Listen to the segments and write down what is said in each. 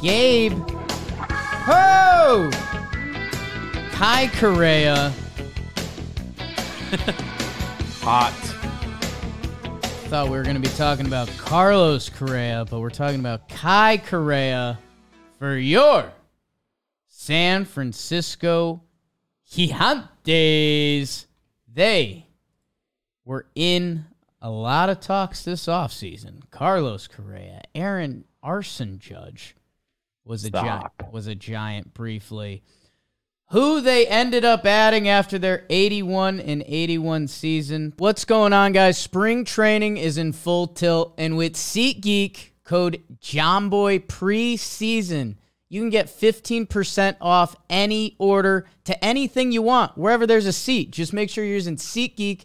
Gabe. Ho! Kai Correa. Hot. Thought we were going to be talking about Carlos Correa, but we're talking about Kai Correa for your San Francisco Gigantes. They were in a lot of talks this offseason. Carlos Correa, Aaron Arson Judge was a giant was a giant briefly. Who they ended up adding after their 81 and 81 season. What's going on, guys? Spring training is in full tilt, and with SeatGeek code JOMBOY preseason, you can get 15% off any order to anything you want, wherever there's a seat. Just make sure you're using SeatGeek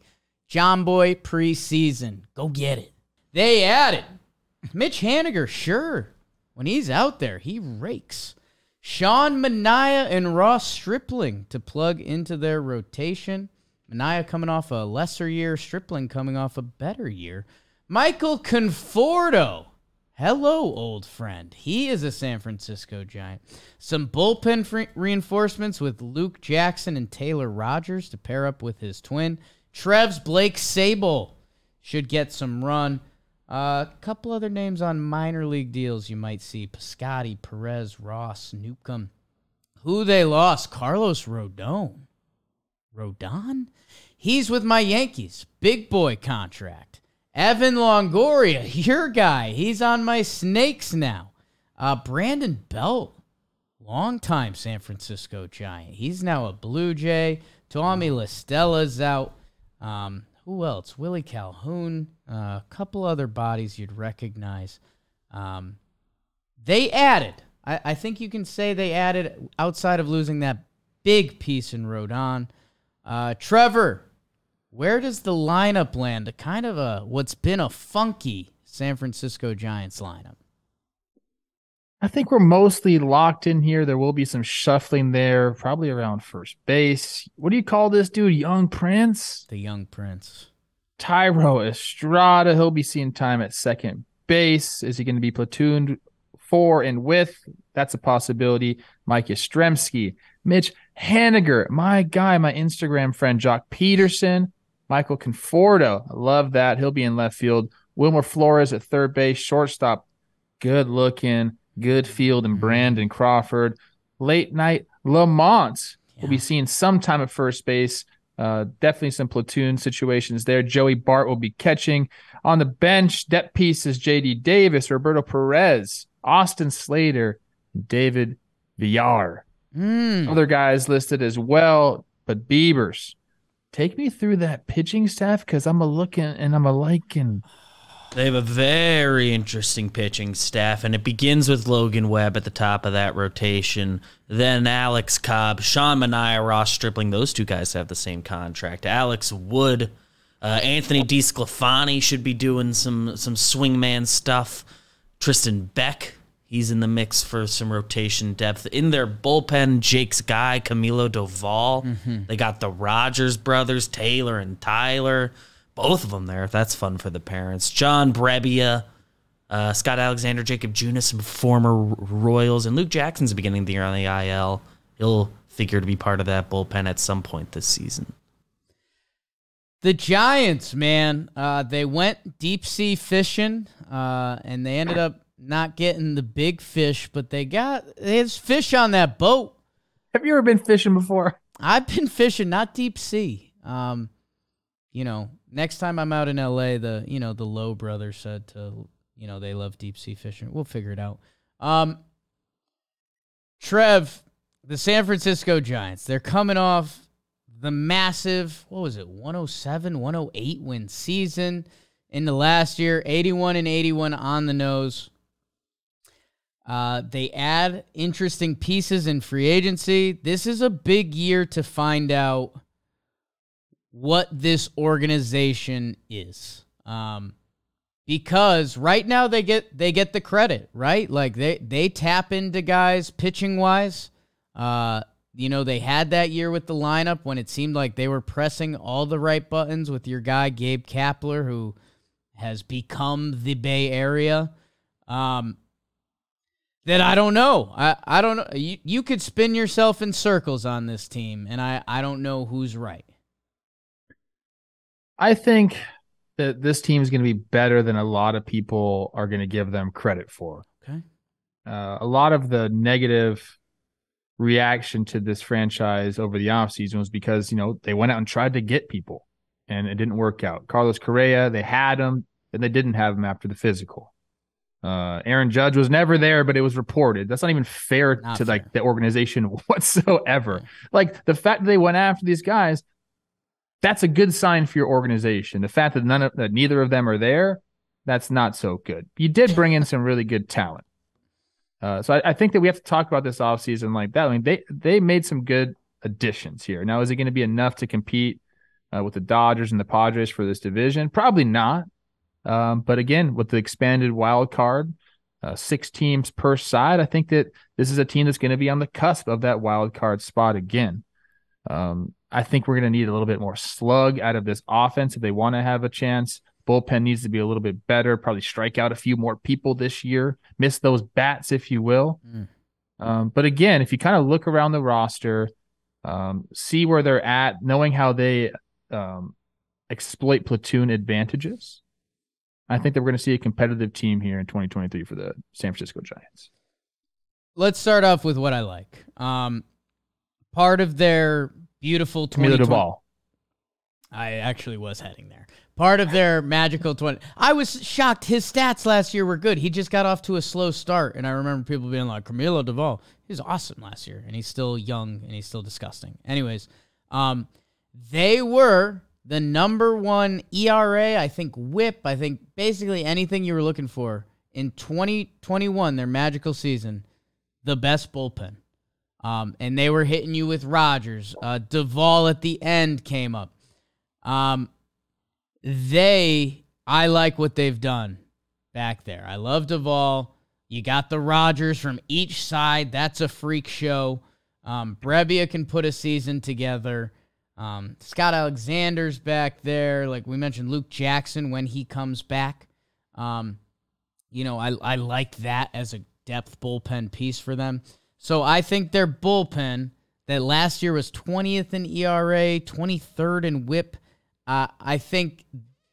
JOMBOY preseason. Go get it. They added Mitch Haniger, sure. When he's out there, he rakes. Sean Manaea and Ross Stripling to plug into their rotation. Manaea coming off a lesser year, Stripling coming off a better year. Michael Conforto. Hello, old friend. He is a San Francisco Giant. Some bullpen fre- reinforcements with Luke Jackson and Taylor Rogers to pair up with his twin. Trev's Blake Sabol should get some run. A uh, couple other names on minor league deals you might see Piscotti, Perez, Ross, Newcomb. Who they lost? Carlos Rodon. Rodon? He's with my Yankees. Big boy contract. Evan Longoria, your guy. He's on my Snakes now. Uh, Brandon Belt, longtime San Francisco Giant. He's now a Blue Jay. Tommy La Stella's out. Um, who else? Willie Calhoun. Uh, a couple other bodies you'd recognize. Um, they added. I, I think you can say they added outside of losing that big piece in Rodon. Uh, Trevor, where does the lineup land? A kind of a what's been a funky San Francisco Giants lineup. I think we're mostly locked in here. There will be some shuffling there, probably around first base. What do you call this dude? Young Prince? The young prince. Thairo Estrada. He'll be seeing time at second base. Is he going to be platooned for and with? That's a possibility. Mike Yastrzemski, Mitch Haniger, my guy, my Instagram friend, Joc Pederson, Michael Conforto. I love that. He'll be in left field. Wilmer Flores at third base, shortstop. Good looking, good field, and Brandon Crawford. Late night LaMonte will be Yeah. seeing some time at first base. Uh, definitely some platoon situations there. Joey Bart will be catching. On the bench, depth pieces JD Davis, Roberto Perez, Austin Slater, David Villar. Mm. Other guys listed as well, but Beavers. Take me through that pitching staff because I'm a looking and I'm a liking. They have a very interesting pitching staff, and it begins with Logan Webb at the top of that rotation. Then Alex Cobb, Sean Manaea, Ross Stripling. Those two guys have the same contract. Alex Wood, uh, Anthony DeSclafani should be doing some some swingman stuff. Tristan Beck, he's in the mix for some rotation depth. In their bullpen, Jake's guy, Camilo Doval. They got the Rogers brothers, Taylor and Tyler. Both of them there. That's fun for the parents. John Brebbia, uh, Scott Alexander, Jakob Junis, some former Royals, and Luke Jackson's beginning of the year on the IL. He'll figure to be part of that bullpen at some point this season. The Giants, man, uh, they went deep sea fishing, uh, and they ended up not getting the big fish, but they got there's fish on that boat. Have you ever been fishing before? I've been fishing, not deep sea. Um, you know, next time I'm out in LA, the you know the Lowe brothers said to you know they love deep sea fishing. We'll figure it out. Um, Trev, the San Francisco Giants, they're coming off the massive what was it 107 108 win season in the last year 81 and 81 on the nose uh, they add interesting pieces in free agency. This is a big year to find out what this organization is. Um, because right now they get they get the credit, right? Like they they tap into guys pitching wise. Uh, you know, they had that year with the lineup when it seemed like they were pressing all the right buttons with your guy Gabe Kapler, who has become the Bay Area. Um, that I don't know. I, I don't know. You, you could spin yourself in circles on this team, and I, I don't know who's right. I think that this team is going to be better than a lot of people are going to give them credit for. Okay. Uh, a lot of the negative reaction to this franchise over the offseason was because, you know, they went out and tried to get people and it didn't work out. Carlos Correa, they had him, and they didn't have him after the physical. Uh, Aaron Judge was never there, but it was reported. That's not even fair Not to fair. like the organization whatsoever. Like the fact that they went after these guys, that's a good sign for your organization. The fact that none of that neither of them are there, that's not so good. You did bring in some really good talent. Uh, so I, I think that we have to talk about this offseason like that. I mean, they they made some good additions here. Now, is it going to be enough to compete uh, with the Dodgers and the Padres for this division? Probably not. Um, but again, with the expanded wild card, uh, six teams per side, I think that this is a team that's going to be on the cusp of that wild card spot again. Um, I think we're going to need a little bit more slug out of this offense if they want to have a chance. Bullpen needs to be a little bit better, probably strike out a few more people this year, miss those bats, if you will. Mm. Um, but again, if you kind of look around the roster, um, see where they're at, knowing how they um, exploit platoon advantages, I think that we're going to see a competitive team here in 2023 for the San Francisco Giants. Let's start off with what I like. Um, part of their beautiful Camilo 2020 Doval. I actually was heading there. Part of their magical 20. I was shocked. His stats last year were good. He just got off to a slow start. And I remember people being like, Camilo Doval, he was awesome last year. And he's still young and he's still disgusting. Anyways, um, they were the number one ERA, I think whip, I think basically anything you were looking for in 2021, their magical season, the best bullpen. Um, and they were hitting you with Rogers. Uh, Doval at the end came up. Um, they, I like what they've done back there. I love Doval. You got the Rogers from each side. That's a freak show. Um, Brebbia can put a season together. Um, Scott Alexander's back there. Like we mentioned, Luke Jackson when he comes back. Um, you know, I, I like that as a depth bullpen piece for them. So I think their bullpen that last year was 20th in ERA, 23rd in WHIP. Uh, I think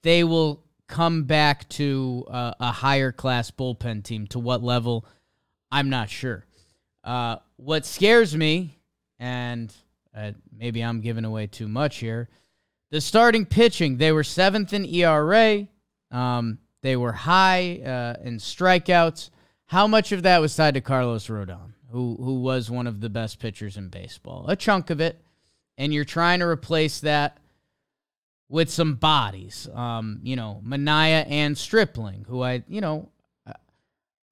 they will come back to uh, a higher class bullpen team. To what level, I'm not sure. Uh, what scares me, and uh, maybe I'm giving away too much here, the starting pitching. They were seventh in ERA. Um, they were high uh, in strikeouts. How much of that was tied to Carlos Rodon, who who was one of the best pitchers in baseball? A chunk of it, and you're trying to replace that with some bodies. Um, you know, Manaea and Stripling, who I, you know,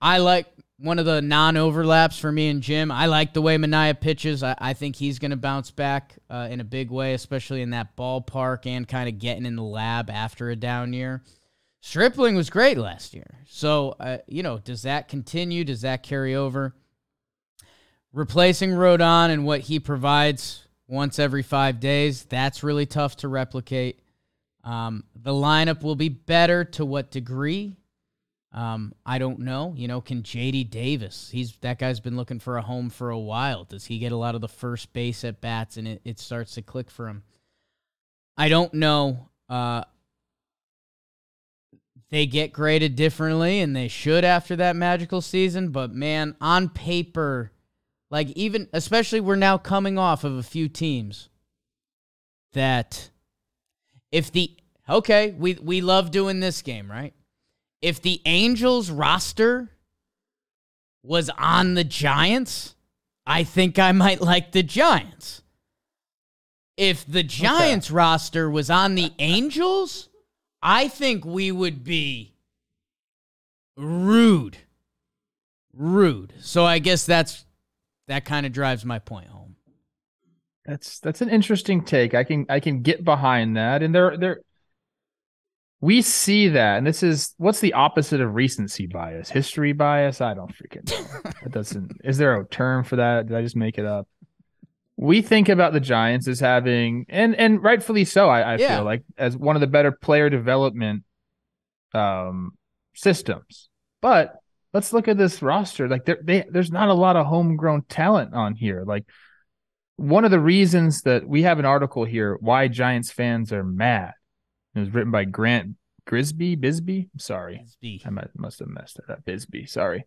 I like one of the non overlaps for me and Jim. I like the way Manaea pitches. I, I think he's going to bounce back uh, in a big way, especially in that ballpark and kind of getting in the lab after a down year. Stripling was great last year. So, uh, you know, does that continue? Does that carry over? Replacing Rodon and what he provides once every five days, that's really tough to replicate. Um, the lineup will be better to what degree? Um, I don't know. You know, can JD Davis? He's that guy's been looking for a home for a while. Does he get a lot of the first base at bats and it, it starts to click for him? I don't know. Uh, they get graded differently, and they should after that magical season. But man, on paper, like even especially we're now coming off of a few teams that if the okay, we we love doing this game, right? If the Angels roster was on the Giants, I think I might like the Giants. If the Giants roster was on the Angels, I think we would be rude. Rude. So I guess that's that kind of drives my point home. That's that's an interesting take. I can I can get behind that. And there there we see that, and this is what's the opposite of recency bias? History bias? I don't freaking know. That doesn't is there a term for that? Did I just make it up? We think about the Giants as having and and rightfully so, I, I Yeah. feel like as one of the better player development um systems. But let's look at this roster. Like there, they, there's not a lot of homegrown talent on here. Like one of the reasons that we have an article here why Giants fans are mad. It was written by Grant Grisby, Bisbee. I'm sorry, Bisbee. I must, must have messed it up. Bisbee, sorry.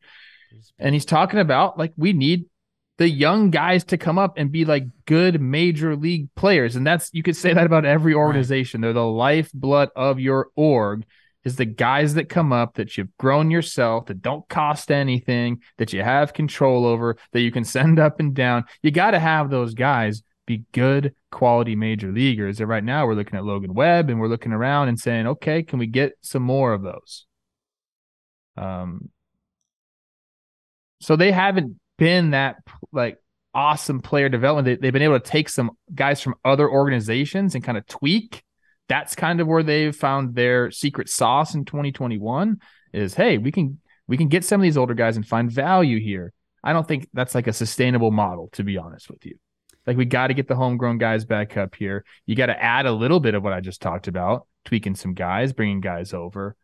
And he's talking about like we need the young guys to come up and be like good major league players. And that's you could say that about every organization. Right. They're the lifeblood of your org is the guys that come up that you've grown yourself, that don't cost anything, that you have control over, that you can send up and down. You got to have those guys be good quality major leaguers. And right now we're looking at Logan Webb and we're looking around and saying, okay, can we get some more of those? Um, so they haven't been that like awesome player development. They, they've been able to take some guys from other organizations and kind of tweak. That's kind of where they've found their secret sauce in 2021 is, hey, we can we can get some of these older guys and find value here. I don't think that's like a sustainable model, to be honest with you. Like we got to get the homegrown guys back up here. You got to add a little bit of what I just talked about, tweaking some guys, bringing guys over.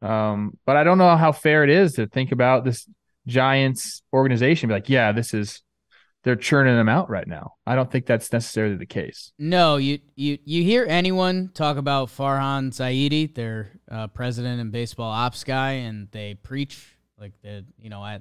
Um, but I don't know how fair it is to think about this Giants organization be like, yeah, this is they're churning them out right now. I don't think that's necessarily the case. No, you you you hear anyone talk about Farhan Zaidi, their uh, president and baseball ops guy, and they preach like the you know I,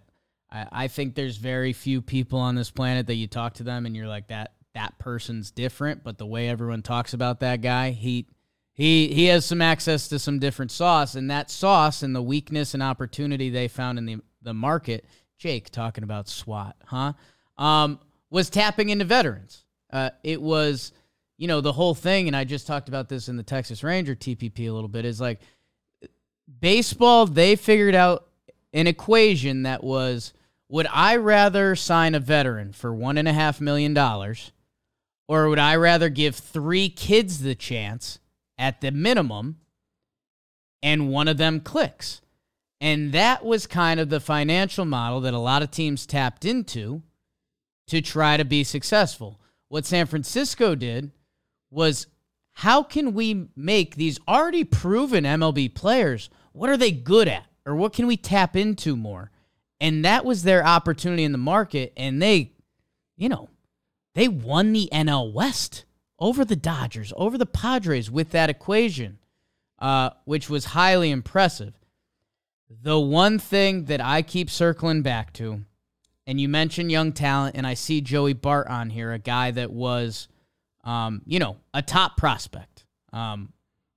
I I think there's very few people on this planet that you talk to them and you're like that that person's different, but the way everyone talks about that guy, he he he has some access to some different sauce, and that sauce and the weakness and opportunity they found in the the market. Jake talking about SWAT, huh? Um, was tapping into veterans. Uh, it was, you know, the whole thing, and I just talked about this in the Texas Ranger TPP a little bit. Is like baseball. They figured out an equation that was: Would I rather sign a veteran for one and a half million dollars, or would I rather give three kids the chance at the minimum, and one of them clicks? And that was kind of the financial model that a lot of teams tapped into to try to be successful. What San Francisco did was how can we make these already proven MLB players, what are they good at? Or what can we tap into more? And that was their opportunity in the market. And they, you know, they won the NL West over the Dodgers, over the Padres with that equation, uh, which was highly impressive. The one thing that I keep circling back to, and you mentioned young talent, and I see Joey Bart on here, a guy that was, um, you know, a top prospect. Um,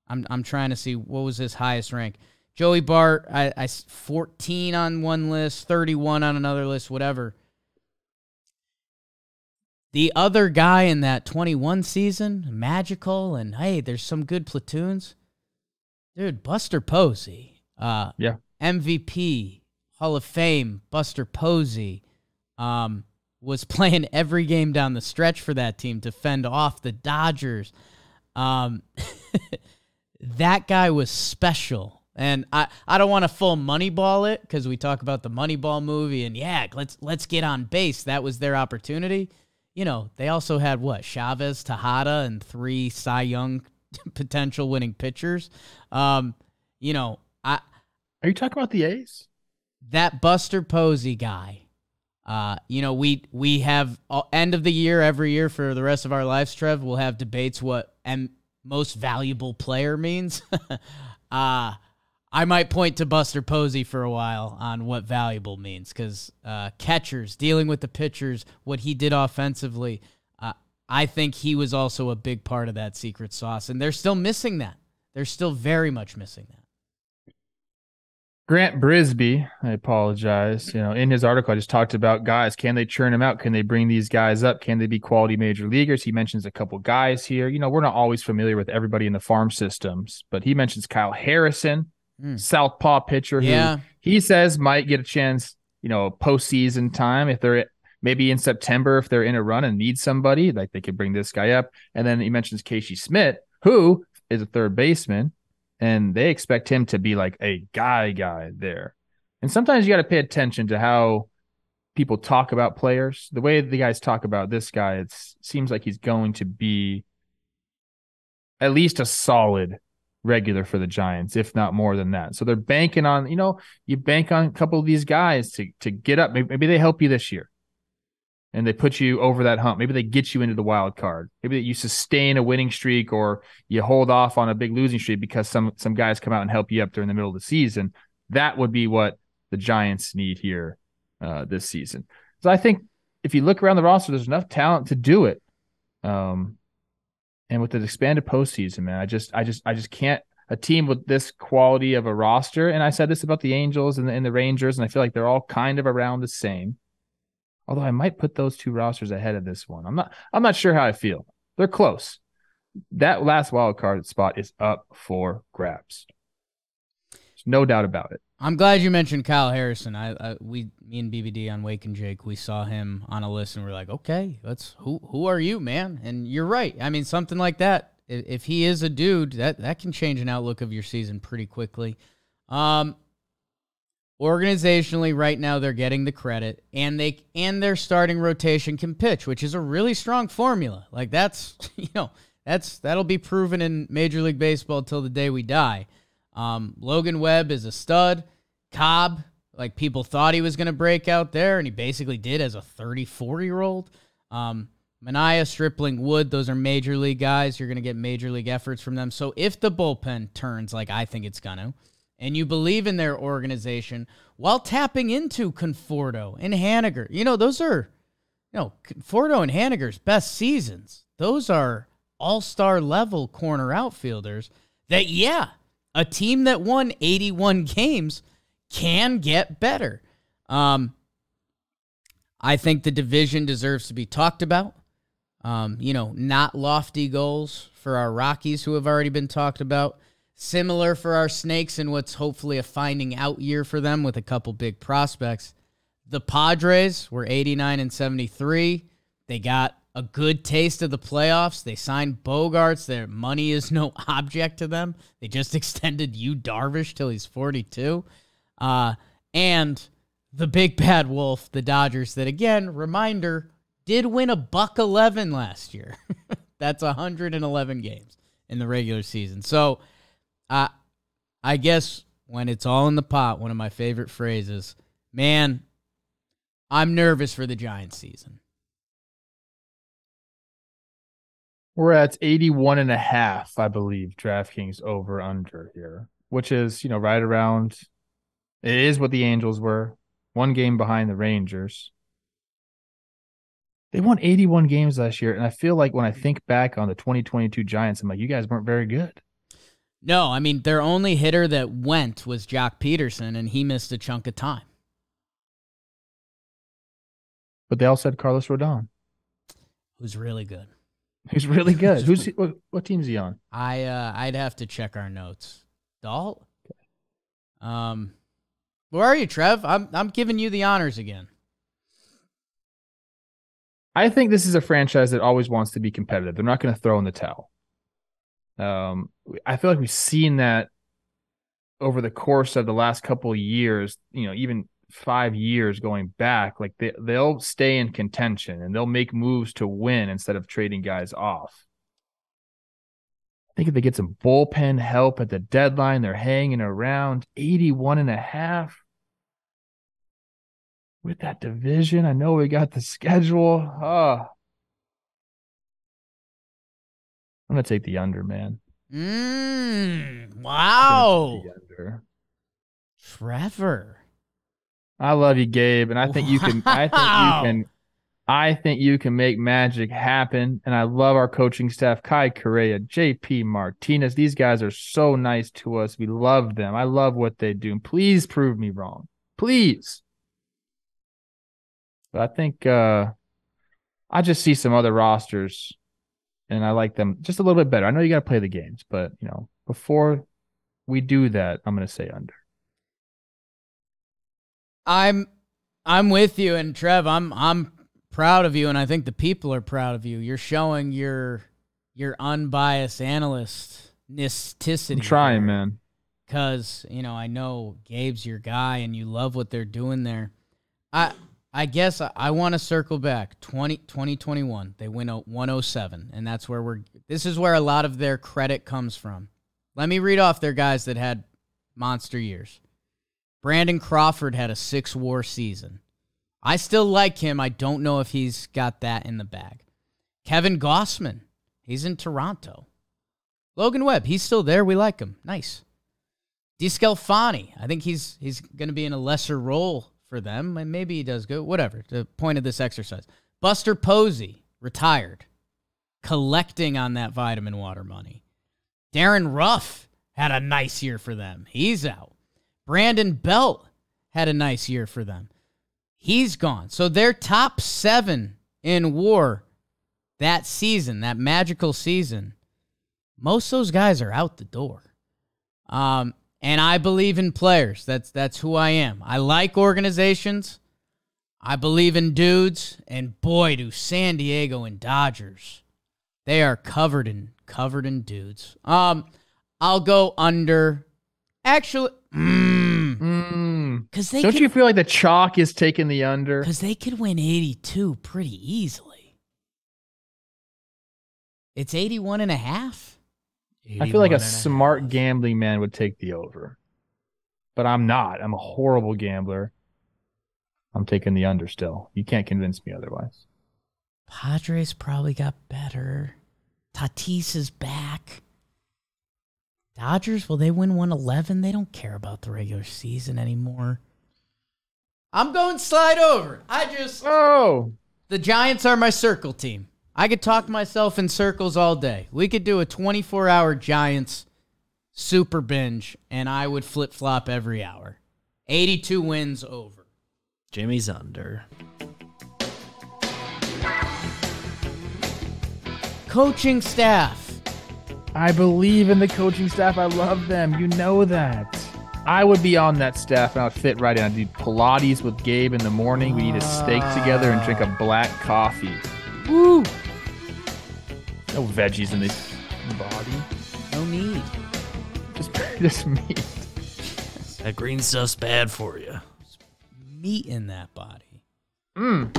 I'm I'm trying to see what was his highest rank. Joey Bart, I, I 14 on one list, 31 on another list, whatever. The other guy in that 21 season, magical, and hey, there's some good platoons. Dude, Buster Posey. Uh, yeah. MVP, Hall of Fame, Buster Posey, um, was playing every game down the stretch for that team to fend off the Dodgers. Um, that guy was special. And I, I don't want to full moneyball it because we talk about the Moneyball movie and yeah, let's let's get on base. That was their opportunity. You know, they also had what Chavez, Tejada, and three Cy Young potential winning pitchers. Um, you know, I are you talking about the A's? That Buster Posey guy. Uh, you know, we we have uh, end of the year every year for the rest of our lives, Trev. We'll have debates what and most valuable player means. uh I might point to Buster Posey for a while on what valuable means because uh, catchers dealing with the pitchers, what he did offensively, uh, I think he was also a big part of that secret sauce, and they're still missing that. They're still very much missing that. Grant Brisbee, I apologize. You know, in his article, I just talked about guys. Can they churn them out? Can they bring these guys up? Can they be quality major leaguers? He mentions a couple guys here. You know, we're not always familiar with everybody in the farm systems, but he mentions Kyle Harrison, mm. Southpaw pitcher, yeah. he says might get a chance, you know, postseason time if they're maybe in September if they're in a run and need somebody, like they could bring this guy up. And then he mentions Casey Schmitt, who is a third baseman and they expect him to be like a guy guy there. And sometimes you got to pay attention to how people talk about players. The way the guys talk about this guy, it seems like he's going to be at least a solid regular for the Giants, if not more than that. So they're banking on, you know, you bank on a couple of these guys to to get up. Maybe, maybe they help you this year. And they put you over that hump. Maybe they get you into the wild card. Maybe you sustain a winning streak or you hold off on a big losing streak because some some guys come out and help you up during the middle of the season. That would be what the Giants need here uh, this season. So I think if you look around the roster, there's enough talent to do it. Um, and with the expanded postseason, man, I just, I just, I just can't. A team with this quality of a roster, and I said this about the Angels and the, and the Rangers, and I feel like they're all kind of around the same. Although I might put those two rosters ahead of this one. I'm not. I'm not sure how I feel. They're close. That last wild card spot is up for grabs. There's no doubt about it. I'm glad you mentioned Kyle Harrison. I, I, we me and BBD on Wake and Jake, we saw him on a list and we are like, okay, let's who who are you, man? And you're right. I mean, something like that. If he is a dude, that that can change an outlook of your season pretty quickly. Um, organizationally, right now they're getting the credit, and they and their starting rotation can pitch, which is a really strong formula. Like that's you know that's that'll be proven in Major League Baseball till the day we die. Um, Logan Webb is a stud. Cobb, like people thought he was going to break out there, and he basically did as a 34 year old. Um, Manaea, Stripling, Wood, those are major league guys. You're going to get major league efforts from them. So if the bullpen turns like I think it's going to, and you believe in their organization while tapping into Conforto and Haniger, you know, those are, you know, Conforto and Haniger's best seasons. Those are all star level corner outfielders that, yeah, a team that won 81 games can get better. Um, I think the division deserves to be talked about. Um, you know, not lofty goals for our Rockies, who have already been talked about. Similar for our Snakes, and what's hopefully a finding out year for them with a couple big prospects. The Padres were 89 and 73. They got a good taste of the playoffs. They signed Bogaerts. Their money is no object to them. They just extended Yu Darvish till he's 42. Uh, and the big bad wolf, the Dodgers, that again, reminder, did win a buck 11 last year. That's 111 games in the regular season. So, uh, I guess when it's all in the pot, one of my favorite phrases, man, I'm nervous for the Giants season. We're at 81 and a half, I believe, DraftKings over under here, which is, you know, right around it is what the Angels were, one game behind the Rangers. They won 81 games last year, and I feel like when I think back on the 2022 Giants, I'm like, you guys weren't very good. No, I mean, their only hitter that went was Joc Pederson, and he missed a chunk of time. But they also had Carlos Rodon, who's really good. He's really good. Who's he, what, what team's he on? I uh, I'd have to check our notes. Dalt. Um, where are you, Trev? I'm I'm giving you the honors again. I think this is a franchise that always wants to be competitive. They're not going to throw in the towel. Um, I feel like we've seen that over the course of the last couple of years. You know, even five years going back, like they they'll stay in contention and they'll make moves to win instead of trading guys off. I think if they get some bullpen help at the deadline, they're hanging around 81 and a half. With that division, I know we got the schedule. Oh. I'm gonna take the under, man. Mm, wow. Under. Trevor. I love you, Gabe, and I think you can. I think you can. I think you can make magic happen. And I love our coaching staff, Kai Correa, JP Martinez. These guys are so nice to us. We love them. I love what they do. And please prove me wrong. Please. But I think uh I just see some other rosters and I like them just a little bit better. I know you got to play the games, but you know, before we do that, I'm going to say under. I'm I'm with you and Trev, I'm I'm proud of you and I think the people are proud of you. You're showing your your unbiased analyst nisticity. I'm trying, man. Cuz, you know, I know Gabe's your guy and you love what they're doing there. I I guess I, want to circle back 20, 2021. They win 107 and that's where we're this is where a lot of their credit comes from. Let me read off their guys that had monster years. Brandon Crawford had a six war season. I still like him. I don't know if he's got that in the bag. Kevin Gausman, he's in Toronto. Logan Webb, he's still there. We like him. Nice. DeSclafani, I think he's he's going to be in a lesser role for them, maybe he does go. Whatever. The point of this exercise. Buster Posey, retired, collecting on that vitamin water money. Darin Ruf had a nice year for them. He's out. Brandon Belt had a nice year for them. He's gone. So their top seven in war that season, that magical season, most of those guys are out the door. Um, and I believe in players. That's that's who I am. I like organizations. I believe in dudes, and boy, do San Diego and Dodgers. They are covered in covered in dudes. Um, I'll go under. Actually, mm, Mm. because they Don't could, you feel like the chalk is taking the under? because they could win 82 pretty easily. It's 81 and a half. I feel like 81 a smart gambling man would take the over. But I'm not. I'm a horrible gambler. I'm taking the under still. You can't convince me otherwise. Padres probably got better. Tatis is back. Dodgers, will they win 111? They don't care about the regular season anymore. I'm going slide over. I just Oh, the Giants are my circle team. I could talk myself in circles all day. We could do a 24 hour Giants super binge, and I would flip flop every hour. 82 wins over. Jimmy's under. Coaching staff. I believe in the coaching staff. I love them. You know that. I would be on that staff and I would fit right in. I'd do Pilates with Gabe in the morning. We'd eat a steak together and drink a black coffee. Woo! No veggies in the body. No need. Just, just meat. That green stuff's bad for you. Meat in that body. Mm.